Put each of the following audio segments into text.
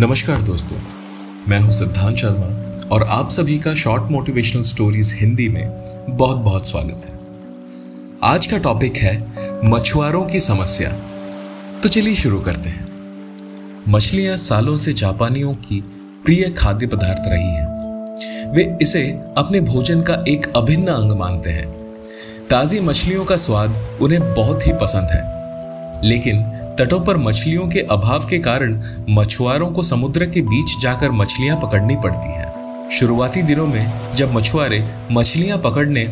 नमस्कार दोस्तों, मैं हूँ सिद्धांत शर्मा और आप सभी का शॉर्ट मोटिवेशनल स्टोरीज हिंदी में बहुत बहुत स्वागत है। आज का टॉपिक है मछुआरों की समस्या। तो चलिए शुरू करते हैं। मछलियाँ सालों से जापानियों की प्रिय खाद्य पदार्थ रही हैं। वे इसे अपने भोजन का एक अभिन्न अंग मानते हैं। ताजी मछलियों का स्वाद उन्हें बहुत ही पसंद है। लेकिन तटों पर मछलियों के अभाव के कारण मछुआरों को समुद्र के बीच जाकर मछलियाँ पकड़नी पड़ती हैं। शुरुआती दिनों में जब मछुआरे मछलियाँ पकड़ने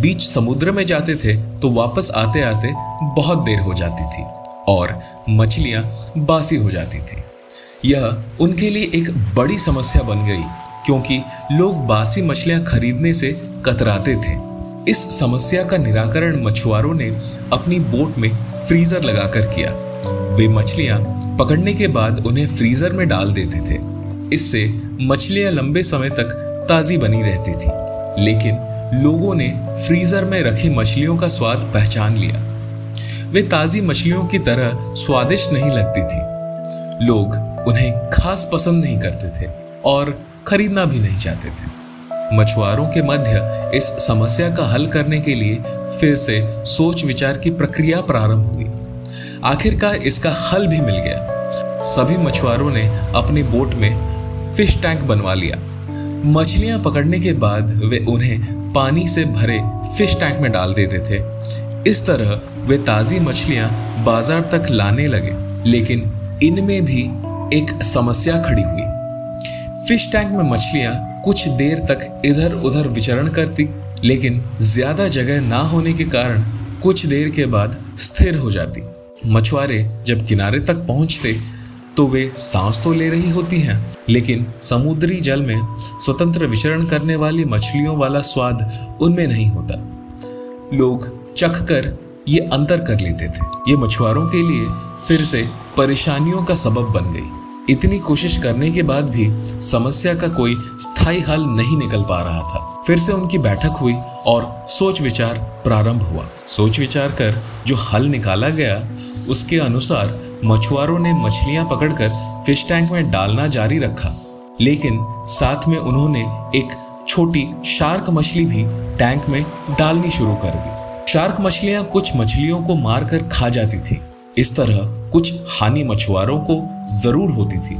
बीच समुद्र में जाते थे तो वापस आते आते बहुत देर हो जाती थी और मछलियाँ बासी हो जाती थी। यह उनके लिए एक बड़ी समस्या बन गई, क्योंकि लोग बासी मछलियाँ खरीदने से कतराते थे। इस समस्या का निराकरण मछुआरों ने अपनी बोट में फ्रीजर लगाकर किया। वे मछलियाँ पकड़ने के बाद उन्हें फ्रीजर में डाल देते थे। इससे मछलियाँ लंबे समय तक ताजी बनी रहती थी। लेकिन लोगों ने फ्रीजर में रखी मछलियों का स्वाद पहचान लिया। वे ताजी मछलियों की तरह स्वादिष्ट नहीं लगती थी। लोग उन्हें खास पसंद नहीं करते थे और खरीदना भी नहीं चाहते थे। मछुआरों के मध्य इस समस्या का हल करने के लिए फिर से सोच विचार की प्रक्रिया प्रारंभ हुई। आखिरकार इसका हल भी मिल गया। सभी मछुआरों ने अपनी बोट में फ़िश टैंक बनवा लिया। मछलियाँ पकड़ने के बाद वे उन्हें पानी से भरे फ़िश टैंक में डाल देते थे। इस तरह वे ताजी मछलियाँ बाज़ार तक लाने लगे, लेकिन इनमें भी एक समस्या खड़ी हुई। फ़िश टैंक में मछलियाँ कुछ देर तक इधर उधर विचरण करती, लेकिन ज़्यादा जगह ना होने के कारण कुछ देर के बाद स्थिर हो जाती। मछुआरे जब किनारे तक पहुँचते तो वे सांस तो ले रही होती हैं, लेकिन समुद्री जल में स्वतंत्र विचरण करने वाली मछलियों वाला स्वाद उनमें नहीं होता। लोग चख कर ये अंतर कर लेते थे। ये मछुआरों के लिए फिर से परेशानियों का सबब बन गई। इतनी कोशिश करने के बाद भी समस्या का कोई स्थायी हल नहीं निकल पा रहा था। फिर से उनकी बैठक हुई और सोच विचार प्रारंभ हुआ। सोच विचार कर जो हल निकाला गया, उसके अनुसार मछुआरों ने मछलियाँ पकड़कर फ़िश टैंक में डालना जारी रखा। लेकिन साथ में उन्होंने एक छोटी शार्क मछली भी टैंक में डालनी शुरू कर दी। शार्क मछलियाँ कुछ मछलियों को मारकर खा जाती थी। इस तरह कुछ हानि मछुआरों को ज़रूर होती थी,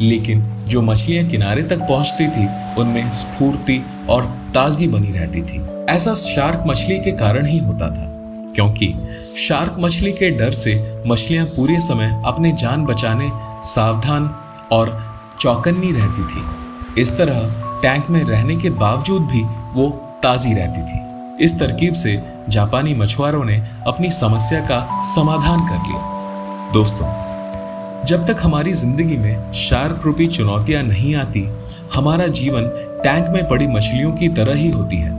लेकिन जो मछलियाँ किनारे तक पहुँचती थी, उनमें स्फूर्ति और ताजगी बनी रहती थी। ऐसा शार्क मछली के कारण ही होता था, क्योंकि शार्क मछली के डर से मछलियाँ पूरे समय अपने जान बचाने, सावधान और चौकन्नी रहती थी। इस तरह टैंक में रहने के बावजूद भी वो ताजी रहती थी। इस तरकीब से जापानी मछुआरों ने अपनी समस्या का समाधान कर लिया। दोस्तों, जब तक हमारी ज़िंदगी में शार्क रूपी चुनौतियाँ नहीं आती, हमारा जीवन टैंक में पड़ी मछलियों की तरह ही होती है।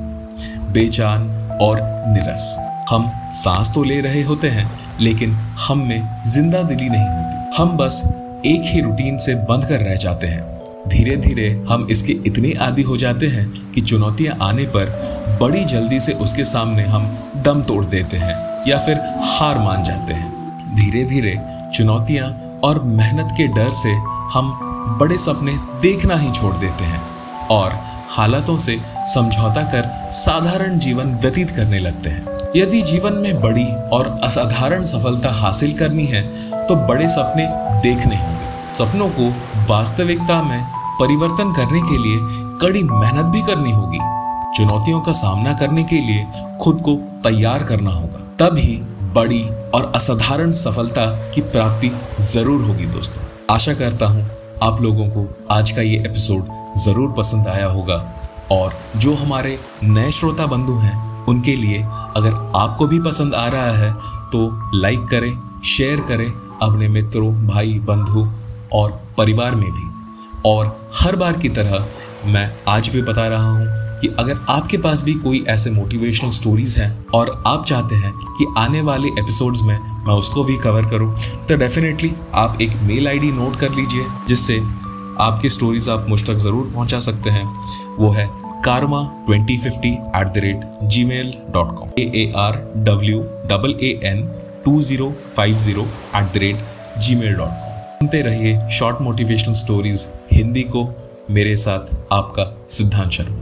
बेजान और निरस। हम सांस तो ले रहे होते हैं, लेकिन हम में ज़िंदा दिली नहीं होती। हम बस एक ही रूटीन से बंद कर रह जाते हैं। धीरे धीरे हम इसके इतने आदि हो जाते हैं कि चुनौतियाँ आने पर बड़ी जल्दी से उसके सामने हम दम तोड़ देते हैं या फिर हार मान जाते हैं। धीरे धीरे चुनौतियाँ और मेहनत के डर से हम बड़े सपने देखना ही छोड़ देते हैं और हालातों से समझौता कर साधारण जीवन व्यतीत करने लगते हैं। यदि जीवन में बड़ी और असाधारण सफलता हासिल करनी है तो बड़े सपने देखने होंगे। सपनों को वास्तविकता में परिवर्तन करने के लिए कड़ी मेहनत भी करनी होगी। चुनौतियों का सामना करने के लिए खुद को तैयार करना होगा। तभी बड़ी और असाधारण सफलता की प्राप्ति ज़रूर होगी दोस्तों। आशा करता हूँ आप लोगों को आज का ये एपिसोड ज़रूर पसंद आया होगा और जो हमारे नए श्रोता बंधु हैं, उनके लिए अगर आपको भी पसंद आ रहा है तो लाइक करें शेयर करें अपने मित्रों, भाई, बंधु और परिवार में भी। और हर बार की तरह मैं आज भी बता रहा हूँ कि अगर आपके पास भी कोई ऐसे मोटिवेशनल स्टोरीज हैं और आप चाहते हैं कि आने वाले एपिसोड्स में मैं उसको भी कवर करूँ तो डेफिनेटली आप एक मेल आईडी नोट कर लीजिए, जिससे आपकी स्टोरीज आप मुझ तक ज़रूर पहुँचा सकते हैं। वो है karma twenty fifty at the rate Gmail dot com A R W double A N two zero five zero at the rate Gmail dot com सुनते रहिए शॉर्ट मोटिवेशनल स्टोरीज हिंदी को, मेरे साथ आपका सिद्धांत शर्मा।